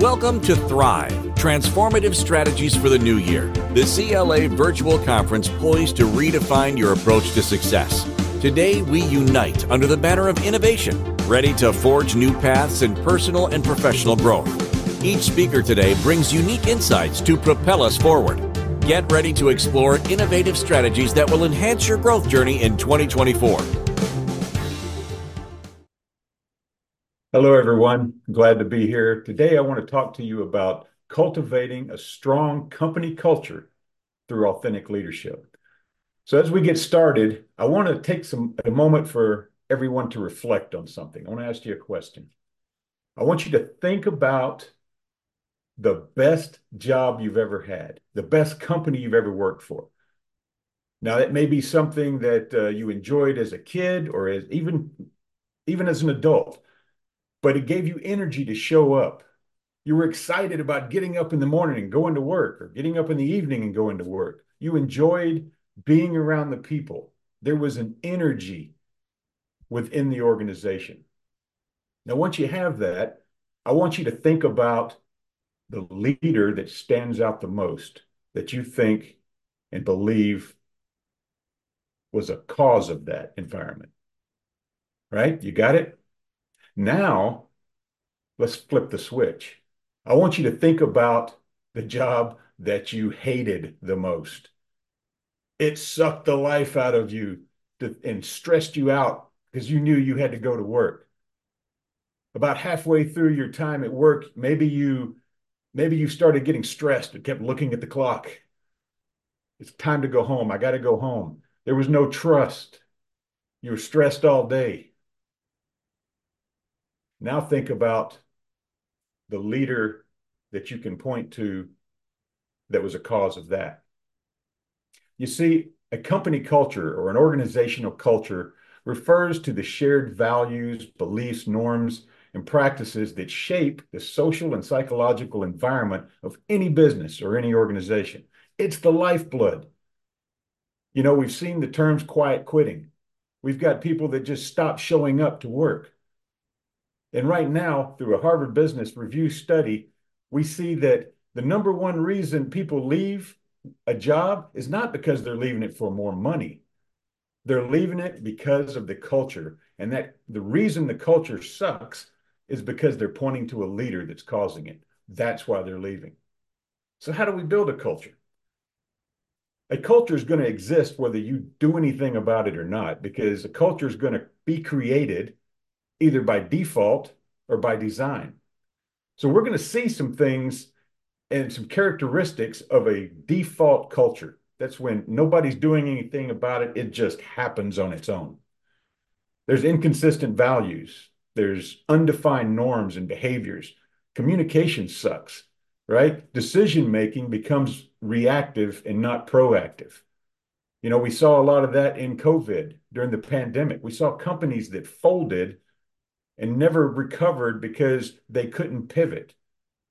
Welcome to Thrive Transformative Strategies for the New Year, the CLA virtual conference poised to redefine your approach to success. Today, we unite under the banner of innovation, ready to forge new paths in personal and professional growth. Each speaker today brings unique insights to propel us forward. Get ready to explore innovative strategies that will enhance your growth journey in 2024. Hello, everyone. Glad to be here. Today, I want to talk to you about cultivating a strong company culture through authentic leadership. So, as we get started, I want to take some a moment for everyone to reflect on something. I want to ask you a question. I want you to think about the best job you've ever had, the best company you've ever worked for. Now, that may be something that uh, you enjoyed as a kid or as even even as an adult but it gave you energy to show up. You were excited about getting up in the morning and going to work, or getting up in the evening and going to work. You enjoyed being around the people. There was an energy within the organization. Now, once you have that, I want you to think about the leader that stands out the most, that you think and believe was a cause of that environment. Right? You got it? Now, let's flip the switch. I want you to think about the job that you hated the most. It sucked the life out of you to, and stressed you out because you knew you had to go to work. About halfway through your time at work, maybe you maybe you started getting stressed and kept looking at the clock. It's time to go home. I got to go home. There was no trust. You were stressed all day. Now think about the leader that you can point to that was a cause of that. You see, a company culture or an organizational culture refers to the shared values, beliefs, norms, and practices that shape the social and psychological environment of any business or any organization. It's the lifeblood. You know, we've seen the terms quiet quitting. We've got people that just stop showing up to work. And right now, through a Harvard Business Review study, we see that the number one reason people leave a job is not because they're leaving it for more money. They're leaving it because of the culture. And that the reason the culture sucks is because they're pointing to a leader that's causing it. That's why they're leaving. So, how do we build a culture? A culture is going to exist whether you do anything about it or not, because a culture is going to be created either by default or by design. So we're going to see some things and some characteristics of a default culture. That's when nobody's doing anything about it, it just happens on its own. There's inconsistent values, there's undefined norms and behaviors. Communication sucks, right? Decision making becomes reactive and not proactive. You know, we saw a lot of that in COVID during the pandemic. We saw companies that folded and never recovered because they couldn't pivot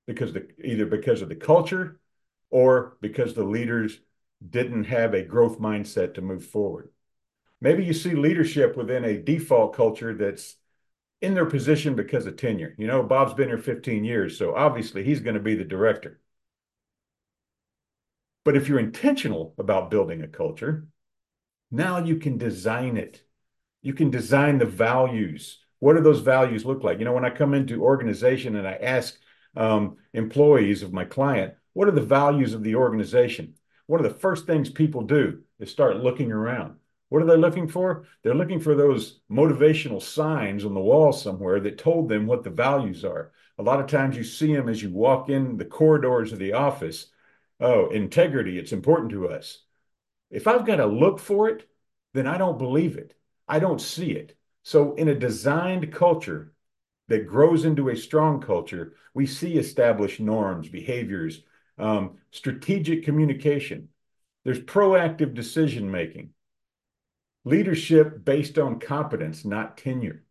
because the either because of the culture or because the leaders didn't have a growth mindset to move forward. Maybe you see leadership within a default culture that's in their position because of tenure. You know, Bob's been here 15 years, so obviously he's going to be the director. But if you're intentional about building a culture, now you can design it. You can design the values what do those values look like? You know, when I come into organization and I ask um, employees of my client, what are the values of the organization? One of the first things people do is start looking around. What are they looking for? They're looking for those motivational signs on the wall somewhere that told them what the values are. A lot of times you see them as you walk in the corridors of the office. Oh, integrity, it's important to us. If I've got to look for it, then I don't believe it. I don't see it. So, in a designed culture that grows into a strong culture, we see established norms, behaviors, um, strategic communication. There's proactive decision making, leadership based on competence, not tenure.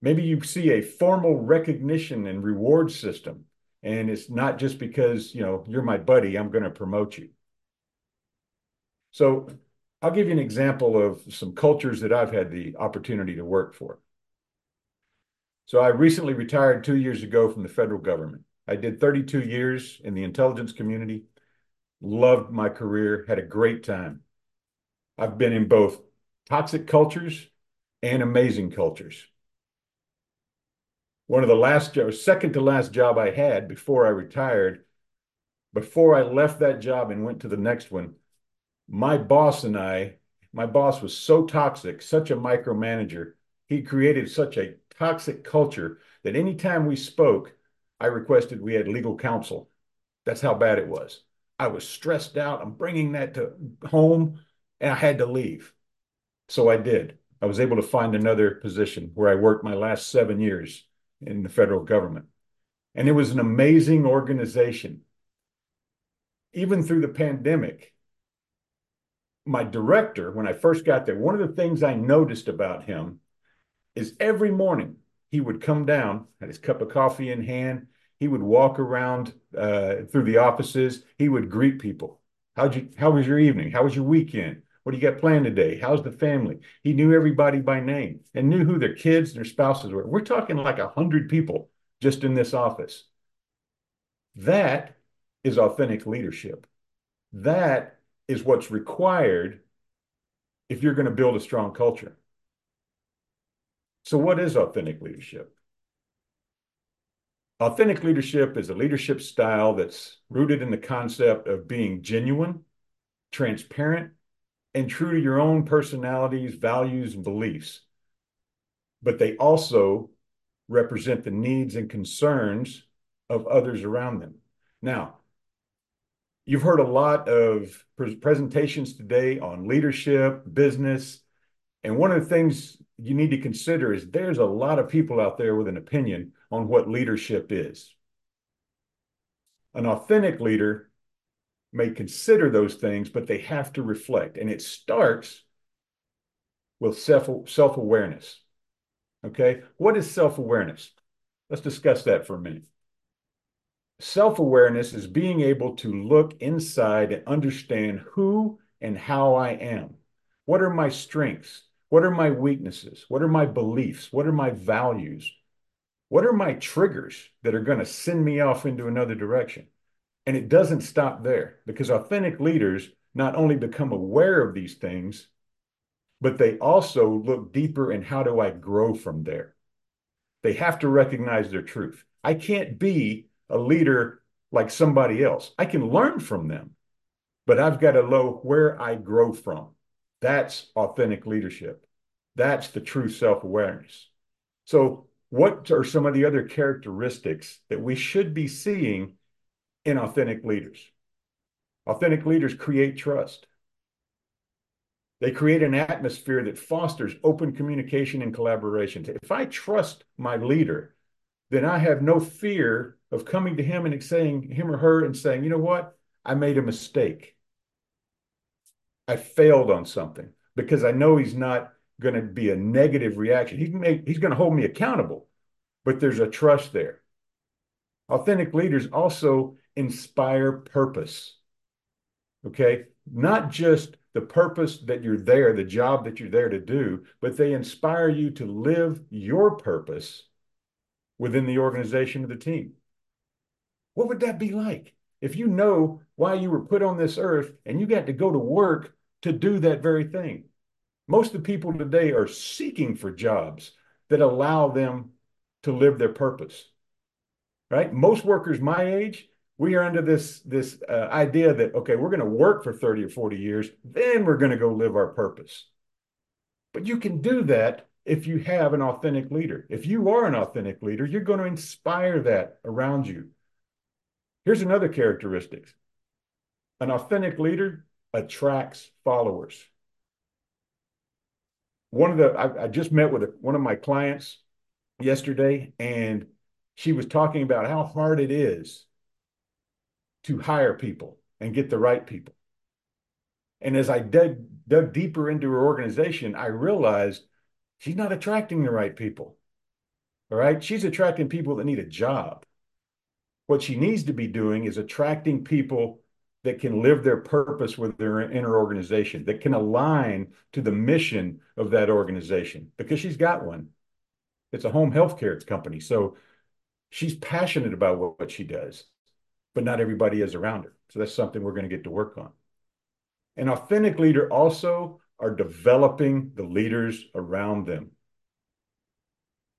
Maybe you see a formal recognition and reward system, and it's not just because you know you're my buddy, I'm going to promote you. So I'll give you an example of some cultures that I've had the opportunity to work for. So I recently retired two years ago from the federal government. I did 32 years in the intelligence community, loved my career, had a great time. I've been in both toxic cultures and amazing cultures. One of the last, second to last job I had before I retired, before I left that job and went to the next one, my boss and I, my boss was so toxic, such a micromanager. He created such a toxic culture that anytime we spoke, I requested we had legal counsel. That's how bad it was. I was stressed out. I'm bringing that to home and I had to leave. So I did. I was able to find another position where I worked my last seven years in the federal government. And it was an amazing organization. Even through the pandemic, my director, when I first got there, one of the things I noticed about him is every morning he would come down, had his cup of coffee in hand. He would walk around uh, through the offices. He would greet people. How'd you? How was your evening? How was your weekend? What do you got planned today? How's the family? He knew everybody by name and knew who their kids and their spouses were. We're talking like a hundred people just in this office. That is authentic leadership. That is what's required if you're going to build a strong culture. So, what is authentic leadership? Authentic leadership is a leadership style that's rooted in the concept of being genuine, transparent, and true to your own personalities, values, and beliefs. But they also represent the needs and concerns of others around them. Now, you've heard a lot of presentations today on leadership, business, and one of the things you need to consider is there's a lot of people out there with an opinion on what leadership is. An authentic leader may consider those things, but they have to reflect. And it starts with self self awareness. Okay, what is self awareness? Let's discuss that for a minute. Self awareness is being able to look inside and understand who and how I am. What are my strengths? What are my weaknesses? What are my beliefs? What are my values? What are my triggers that are going to send me off into another direction? And it doesn't stop there because authentic leaders not only become aware of these things, but they also look deeper in how do I grow from there. They have to recognize their truth. I can't be a leader like somebody else. I can learn from them, but I've got to know where I grow from. That's authentic leadership. That's the true self awareness. So, what are some of the other characteristics that we should be seeing in authentic leaders. Authentic leaders create trust. They create an atmosphere that fosters open communication and collaboration. If I trust my leader, then I have no fear of coming to him and saying him or her and saying, you know what? I made a mistake. I failed on something because I know he's not going to be a negative reaction. He make, he's going to hold me accountable, but there's a trust there. Authentic leaders also inspire purpose. Okay. Not just the purpose that you're there, the job that you're there to do, but they inspire you to live your purpose within the organization of the team. What would that be like if you know why you were put on this earth and you got to go to work to do that very thing? Most of the people today are seeking for jobs that allow them to live their purpose. Right? Most workers my age, we are under this this uh, idea that okay we're going to work for 30 or 40 years then we're going to go live our purpose but you can do that if you have an authentic leader if you are an authentic leader you're going to inspire that around you here's another characteristic an authentic leader attracts followers one of the i, I just met with a, one of my clients yesterday and she was talking about how hard it is to hire people and get the right people. And as I dug, dug deeper into her organization, I realized she's not attracting the right people. All right. She's attracting people that need a job. What she needs to be doing is attracting people that can live their purpose with their inner organization, that can align to the mission of that organization because she's got one. it's a home healthcare company. So she's passionate about what, what she does, but not everybody is around her. So that's something we're going to get to work on. An authentic leader also are developing the leaders around them.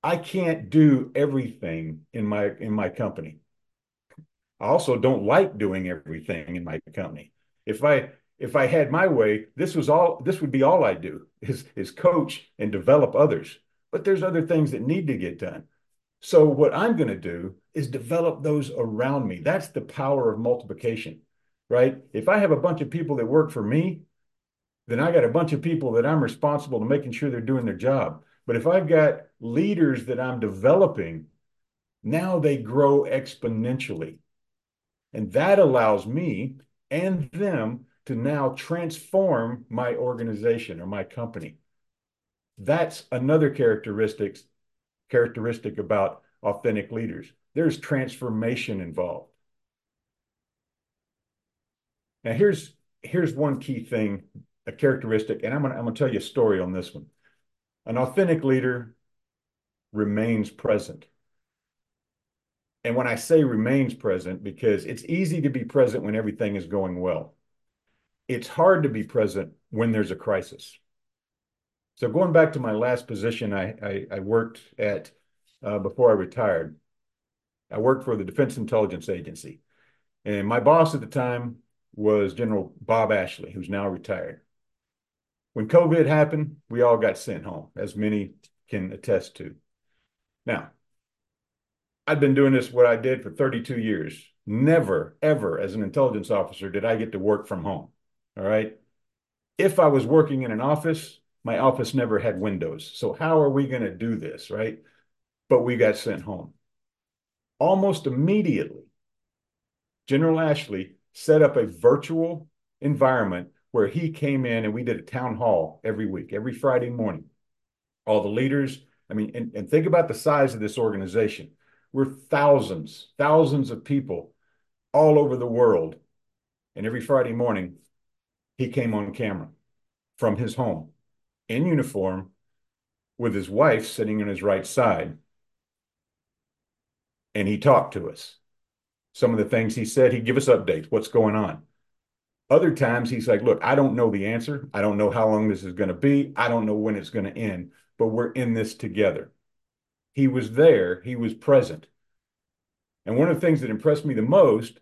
I can't do everything in my in my company. I also don't like doing everything in my company. If I if I had my way, this was all this would be all I do is is coach and develop others. But there's other things that need to get done. So what I'm going to do is develop those around me. That's the power of multiplication, right? If I have a bunch of people that work for me, then I got a bunch of people that I'm responsible to making sure they're doing their job. But if I've got leaders that I'm developing, now they grow exponentially. And that allows me and them to now transform my organization or my company. That's another characteristic characteristic about authentic leaders. There's transformation involved. Now here's here's one key thing, a characteristic, and I'm gonna I'm gonna tell you a story on this one. An authentic leader remains present. And when I say remains present, because it's easy to be present when everything is going well. It's hard to be present when there's a crisis. So going back to my last position, I, I, I worked at uh, before I retired. I worked for the Defense Intelligence Agency. And my boss at the time was General Bob Ashley, who's now retired. When COVID happened, we all got sent home, as many can attest to. Now, I've been doing this what I did for 32 years. Never, ever, as an intelligence officer, did I get to work from home. All right. If I was working in an office, my office never had windows. So, how are we going to do this? Right. But we got sent home. Almost immediately, General Ashley set up a virtual environment where he came in and we did a town hall every week, every Friday morning. All the leaders, I mean, and, and think about the size of this organization. We're thousands, thousands of people all over the world. And every Friday morning, he came on camera from his home in uniform with his wife sitting on his right side. And he talked to us. Some of the things he said, he'd give us updates. What's going on? Other times he's like, look, I don't know the answer. I don't know how long this is going to be. I don't know when it's going to end, but we're in this together. He was there, he was present. And one of the things that impressed me the most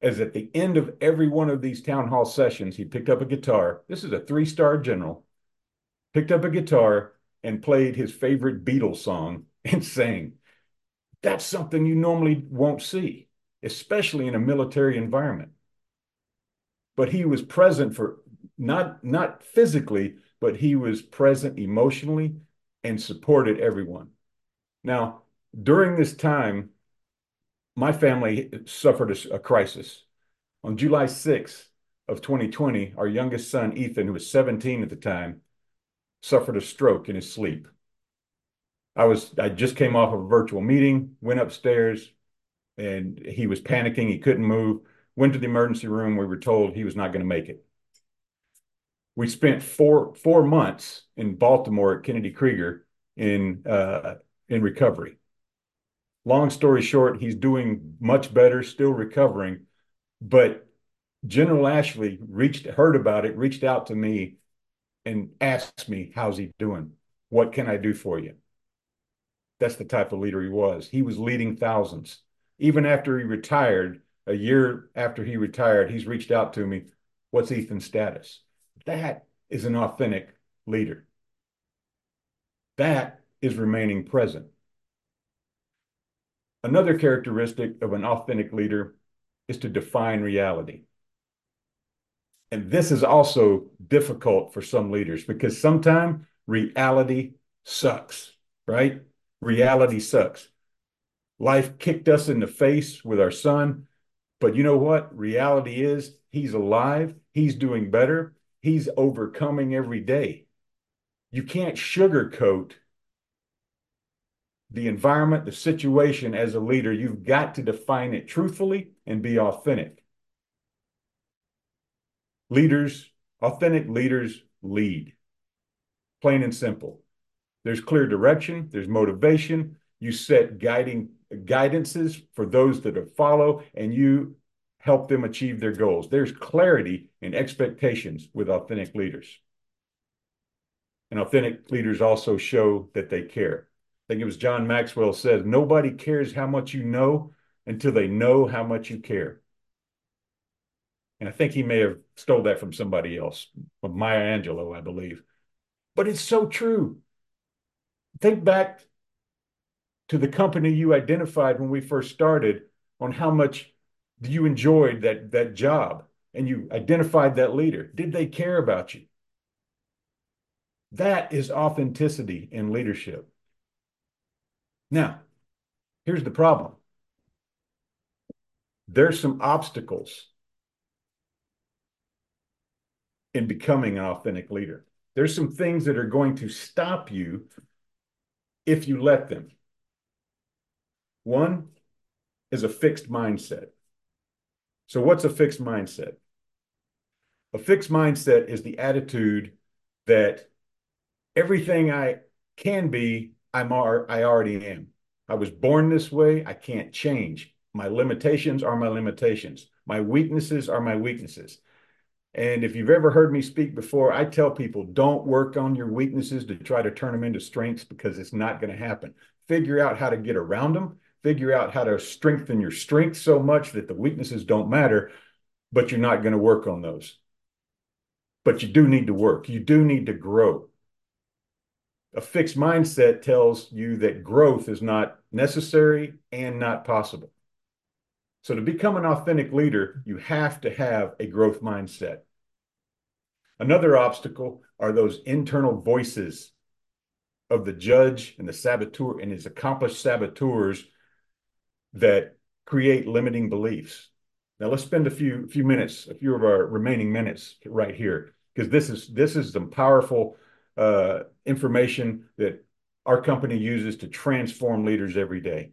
is at the end of every one of these town hall sessions, he picked up a guitar. This is a three star general, picked up a guitar and played his favorite Beatles song and sang. That's something you normally won't see, especially in a military environment but he was present for not not physically, but he was present emotionally and supported everyone. Now, during this time, my family suffered a, a crisis. On July 6th of 2020, our youngest son, Ethan, who was 17 at the time, suffered a stroke in his sleep. I was I just came off of a virtual meeting, went upstairs, and he was panicking. He couldn't move went to the emergency room. We were told he was not going to make it. We spent four four months in Baltimore at Kennedy Krieger in uh, in recovery. Long story short, he's doing much better, still recovering. But General Ashley reached heard about it, reached out to me, and asked me, "How's he doing? What can I do for you?" That's the type of leader he was. He was leading thousands. Even after he retired, a year after he retired, he's reached out to me. What's Ethan's status? That is an authentic leader. That is remaining present. Another characteristic of an authentic leader is to define reality. And this is also difficult for some leaders because sometimes reality sucks, right? Reality sucks. Life kicked us in the face with our son. But you know what? Reality is he's alive, he's doing better, he's overcoming every day. You can't sugarcoat the environment, the situation as a leader. You've got to define it truthfully and be authentic. Leaders, authentic leaders lead, plain and simple. There's clear direction, there's motivation. You set guiding guidances for those that follow, and you help them achieve their goals. There's clarity and expectations with authentic leaders. And authentic leaders also show that they care. I think it was John Maxwell said, nobody cares how much you know until they know how much you care. And I think he may have stole that from somebody else, from Maya Angelou, I believe. But it's so true. Think back to the company you identified when we first started on how much you enjoyed that, that job and you identified that leader. Did they care about you? That is authenticity in leadership. Now, here's the problem there's some obstacles in becoming an authentic leader. There's some things that are going to stop you if you let them. One is a fixed mindset. So, what's a fixed mindset? A fixed mindset is the attitude that everything I can be, I'm I already am. I was born this way. I can't change. My limitations are my limitations. My weaknesses are my weaknesses. And if you've ever heard me speak before, I tell people don't work on your weaknesses to try to turn them into strengths because it's not going to happen. Figure out how to get around them, figure out how to strengthen your strength so much that the weaknesses don't matter, but you're not going to work on those. But you do need to work, you do need to grow. A fixed mindset tells you that growth is not necessary and not possible. So to become an authentic leader, you have to have a growth mindset. Another obstacle are those internal voices of the judge and the saboteur and his accomplished saboteurs that create limiting beliefs. Now let's spend a few few minutes, a few of our remaining minutes right here, because this is this is some powerful uh, information that our company uses to transform leaders every day.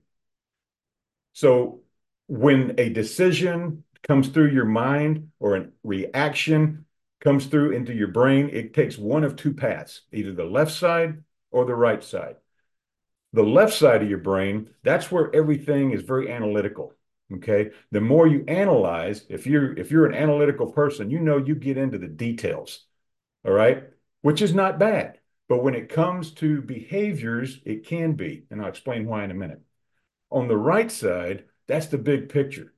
So when a decision comes through your mind or a reaction comes through into your brain, it takes one of two paths, either the left side or the right side. The left side of your brain, that's where everything is very analytical. Okay. The more you analyze, if you're if you're an analytical person, you know you get into the details. All right. Which is not bad. But when it comes to behaviors, it can be. And I'll explain why in a minute. On the right side, that's the big picture,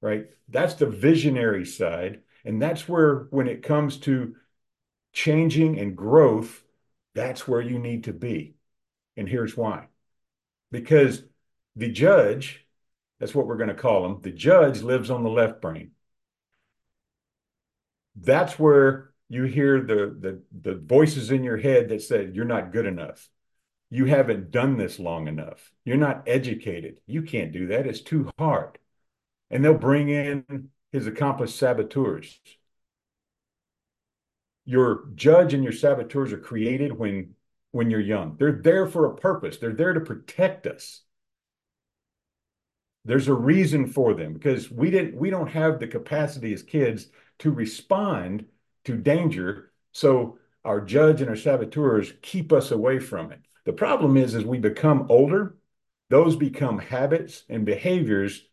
right? That's the visionary side. And that's where, when it comes to changing and growth, that's where you need to be. And here's why because the judge, that's what we're going to call him, the judge lives on the left brain. That's where you hear the, the, the voices in your head that said, You're not good enough you haven't done this long enough. You're not educated. You can't do that. It's too hard. And they'll bring in his accomplished saboteurs. Your judge and your saboteurs are created when when you're young. They're there for a purpose. They're there to protect us. There's a reason for them because we didn't we don't have the capacity as kids to respond to danger. So our judge and our saboteurs keep us away from it. The problem is, as we become older, those become habits and behaviors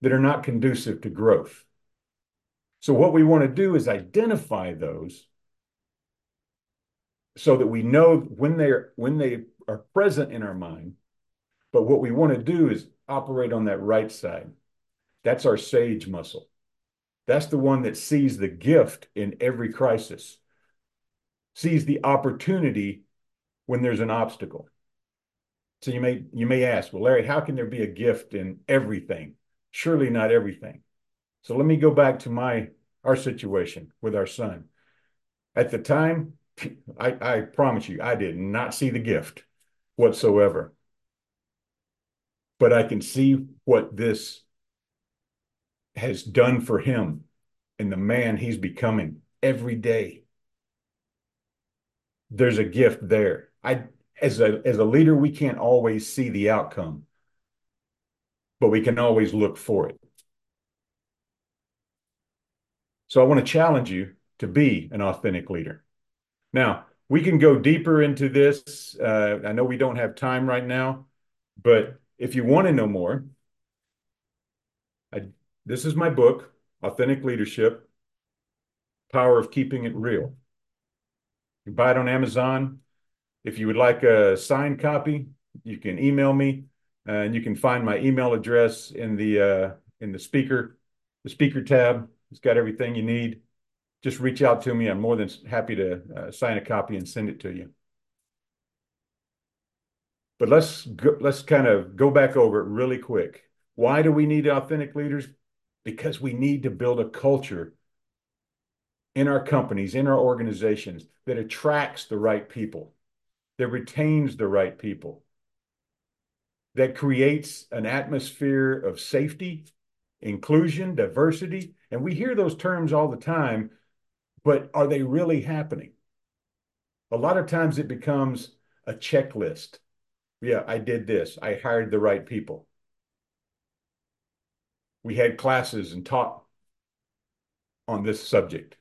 that are not conducive to growth. So what we want to do is identify those so that we know when they're when they are present in our mind. But what we want to do is operate on that right side. That's our sage muscle. That's the one that sees the gift in every crisis, sees the opportunity when there's an obstacle. So you may you may ask, well, Larry, how can there be a gift in everything? Surely not everything. So let me go back to my our situation with our son. At the time, I, I promise you, I did not see the gift whatsoever. But I can see what this has done for him and the man he's becoming every day. There's a gift there. I as a as a leader, we can't always see the outcome, but we can always look for it. So I want to challenge you to be an authentic leader. Now, we can go deeper into this. Uh, I know we don't have time right now, but if you want to know more, I, this is my book, Authentic Leadership Power of Keeping It Real. You buy it on Amazon. If you would like a signed copy, you can email me, and you can find my email address in the uh, in the speaker the speaker tab. It's got everything you need. Just reach out to me. I'm more than happy to uh, sign a copy and send it to you. But let's go, let's kind of go back over it really quick. Why do we need authentic leaders? Because we need to build a culture in our companies, in our organizations that attracts the right people, that retains the right people, that creates an atmosphere of safety, inclusion, diversity. And we hear those terms all the time, but are they really happening? A lot of times it becomes a checklist. Yeah, I did this. I hired the right people. We had classes and taught on this subject.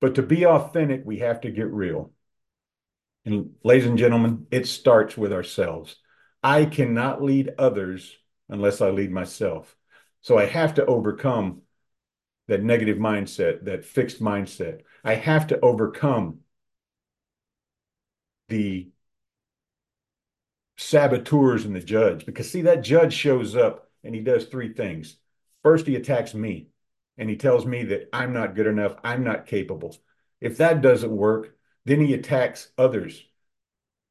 But to be authentic, we have to get real. And ladies and gentlemen, it starts with ourselves. I cannot lead others unless I lead myself. So I have to overcome that negative mindset, that fixed mindset. I have to overcome the saboteurs in the judge because see that judge shows up and he does three things. First, he attacks me and he tells me that I'm not good enough, I'm not capable. If that doesn't work, then he attacks others,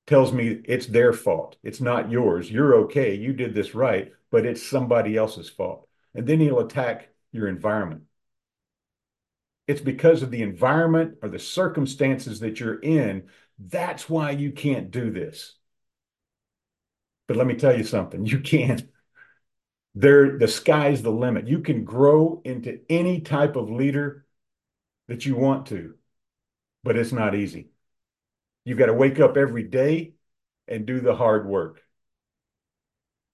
tells me it's their fault. It's not yours. You're okay. You did this right, but it's somebody else's fault. And then he'll attack your environment. It's because of the environment or the circumstances that you're in. That's why you can't do this. But let me tell you something. You can there the sky's the limit. You can grow into any type of leader that you want to but it's not easy. You've got to wake up every day and do the hard work.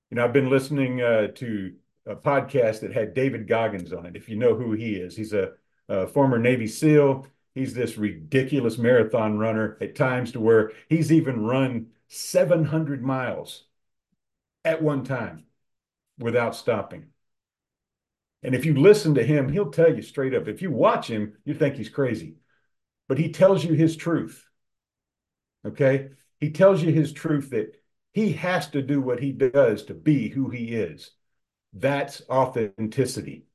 You know i've been listening uh, to a podcast that had david goggins on it if you know who he is. He's a, a former navy seal. He's this ridiculous marathon runner at times to where he's even run 700 miles at one time without stopping. And if you listen to him, he'll tell you straight up. If you watch him, you think he's crazy, but he tells you his truth. Okay. He tells you his truth that he has to do what he does to be who he is. That's authenticity.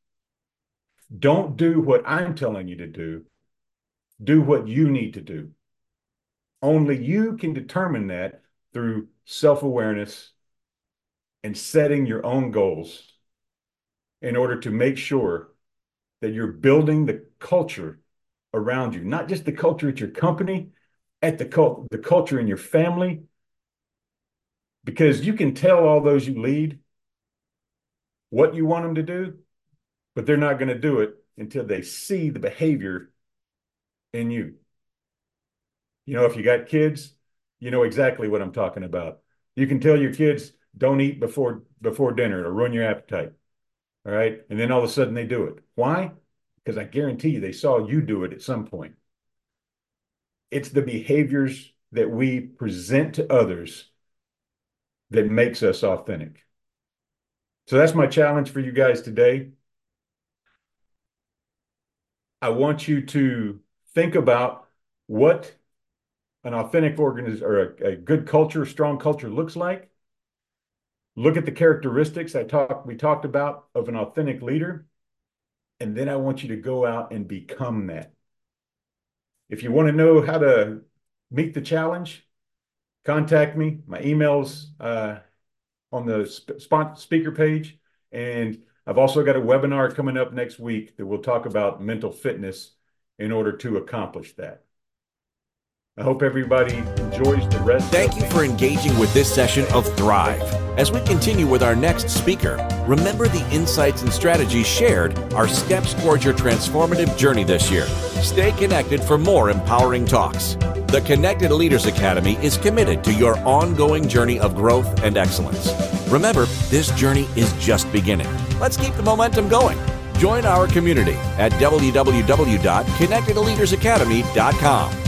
Don't do what I'm telling you to do. Do what you need to do. Only you can determine that through self awareness and setting your own goals in order to make sure that you're building the culture around you, not just the culture at your company, at the cult, the culture in your family, because you can tell all those you lead what you want them to do, but they're not going to do it until they see the behavior in you. You know, if you got kids, you know exactly what I'm talking about. You can tell your kids, don't eat before before dinner It'll ruin your appetite. All right. And then all of a sudden they do it. Why? Because I guarantee you they saw you do it at some point. It's the behaviors that we present to others that makes us authentic. So that's my challenge for you guys today. I want you to think about what an authentic organization or a, a good culture, strong culture looks like look at the characteristics I talked we talked about of an authentic leader, and then I want you to go out and become that. If you want to know how to meet the challenge, contact me. My email's uh, on the sp speaker page, and I've also got a webinar coming up next week that will talk about mental fitness in order to accomplish that. I hope everybody enjoys the rest. Thank you for engaging with this session of Thrive. As we continue with our next speaker, remember the insights and strategies shared are steps towards your transformative journey this year. Stay connected for more empowering talks. The Connected Leaders Academy is committed to your ongoing journey of growth and excellence. Remember, this journey is just beginning. Let's keep the momentum going. Join our community at www.connectedleadersacademy.com.